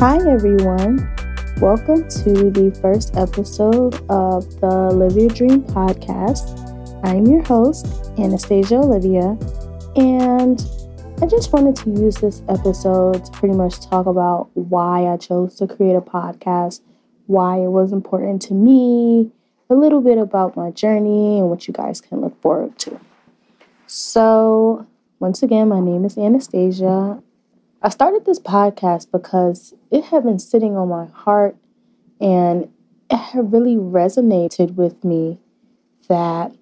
Hi, everyone. Welcome to the first episode of the Live Your Dream podcast. I'm your host, Anastasia Olivia, and I just wanted to use this episode to pretty much talk about why I chose to create a podcast, why it was important to me, a little bit about my journey, and what you guys can look forward to. So, once again, my name is Anastasia. I started this podcast because it had been sitting on my heart and it had really resonated with me that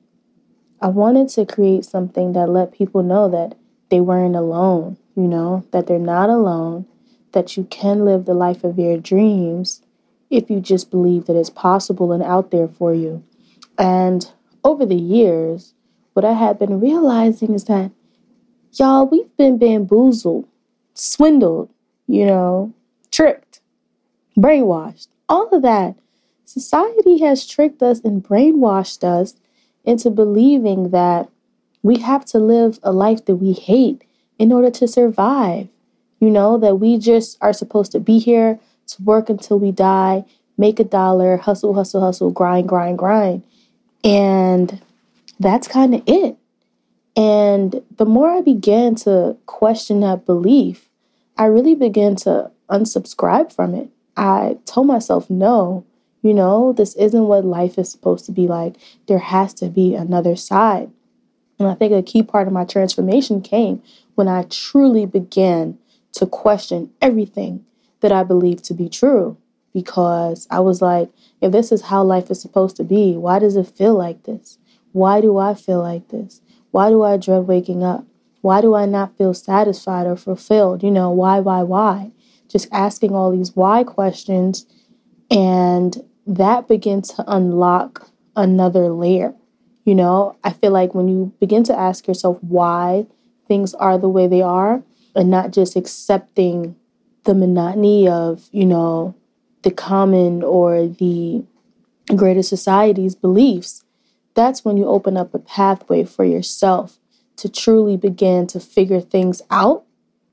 I wanted to create something that let people know that they weren't alone, you know, that they're not alone, that you can live the life of your dreams if you just believe that it's possible and out there for you. And over the years, what I had been realizing is that, y'all, we've been bamboozled swindled, you know, tricked, brainwashed, all of that. Society has tricked us and brainwashed us into believing that we have to live a life that we hate in order to survive. You know, that we just are supposed to be here to work until we die, make a dollar, hustle, hustle, hustle, grind, grind, grind. And that's kind of it. And the more I began to question that belief, I really began to unsubscribe from it. I told myself, no, you know, this isn't what life is supposed to be like. There has to be another side. And I think a key part of my transformation came when I truly began to question everything that I believed to be true. Because I was like, if this is how life is supposed to be, why does it feel like this? Why do I feel like this? Why do I dread waking up? Why do I not feel satisfied or fulfilled? You know, why, why, why? Just asking all these why questions. And that begins to unlock another layer. You know, I feel like when you begin to ask yourself why things are the way they are and not just accepting the monotony of, you know, the common or the greater society's beliefs, that's when you open up a pathway for yourself to truly begin to figure things out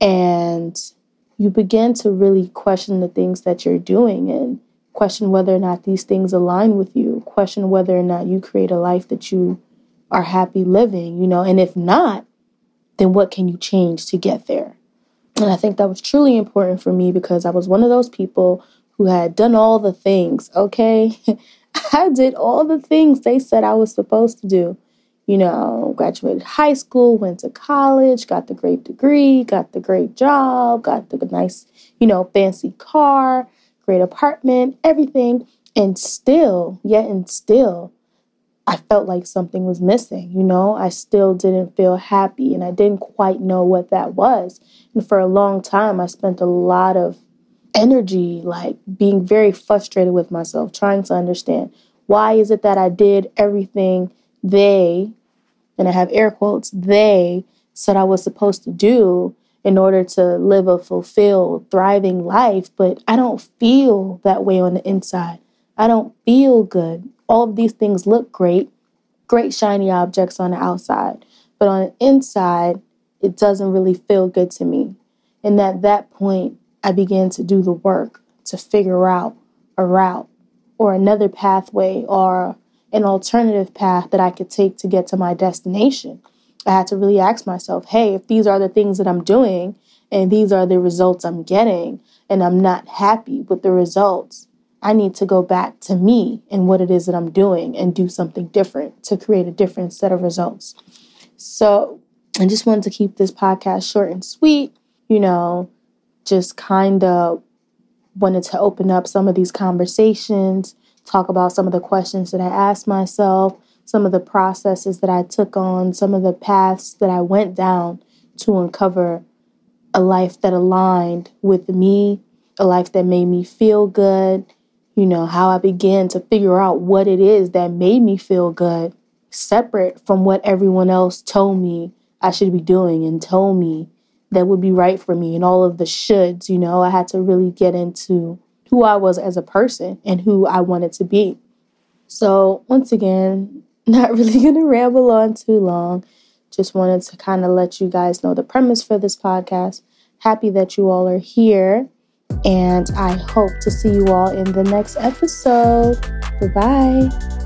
and you begin to really question the things that you're doing and question whether or not these things align with you, question whether or not you create a life that you are happy living, you know, and if not, then what can you change to get there? And I think that was truly important for me because I was one of those people who had done all the things, okay? I did all the things they said I was supposed to do you know, graduated high school, went to college, got the great degree, got the great job, got the nice, you know, fancy car, great apartment, everything. And still, yet and still, I felt like something was missing, you know? I still didn't feel happy and I didn't quite know what that was. And for a long time, I spent a lot of energy like being very frustrated with myself, trying to understand why is it that I did everything they, and I have air quotes, they said I was supposed to do in order to live a fulfilled, thriving life, but I don't feel that way on the inside. I don't feel good. All of these things look great, great shiny objects on the outside, but on the inside, it doesn't really feel good to me. And at that point, I began to do the work to figure out a route or another pathway or an alternative path that I could take to get to my destination. I had to really ask myself, hey, if these are the things that I'm doing and these are the results I'm getting, and I'm not happy with the results, I need to go back to me and what it is that I'm doing and do something different to create a different set of results. So I just wanted to keep this podcast short and sweet, you know, just kind of wanted to open up some of these conversations talk about some of the questions that I asked myself, some of the processes that I took on, some of the paths that I went down to uncover a life that aligned with me, a life that made me feel good, you know, how I began to figure out what it is that made me feel good, separate from what everyone else told me I should be doing and told me that would be right for me and all of the shoulds, you know, I had to really get into who I was as a person and who I wanted to be. So, once again, not really going to ramble on too long. Just wanted to kind of let you guys know the premise for this podcast. Happy that you all are here. And I hope to see you all in the next episode. Bye bye.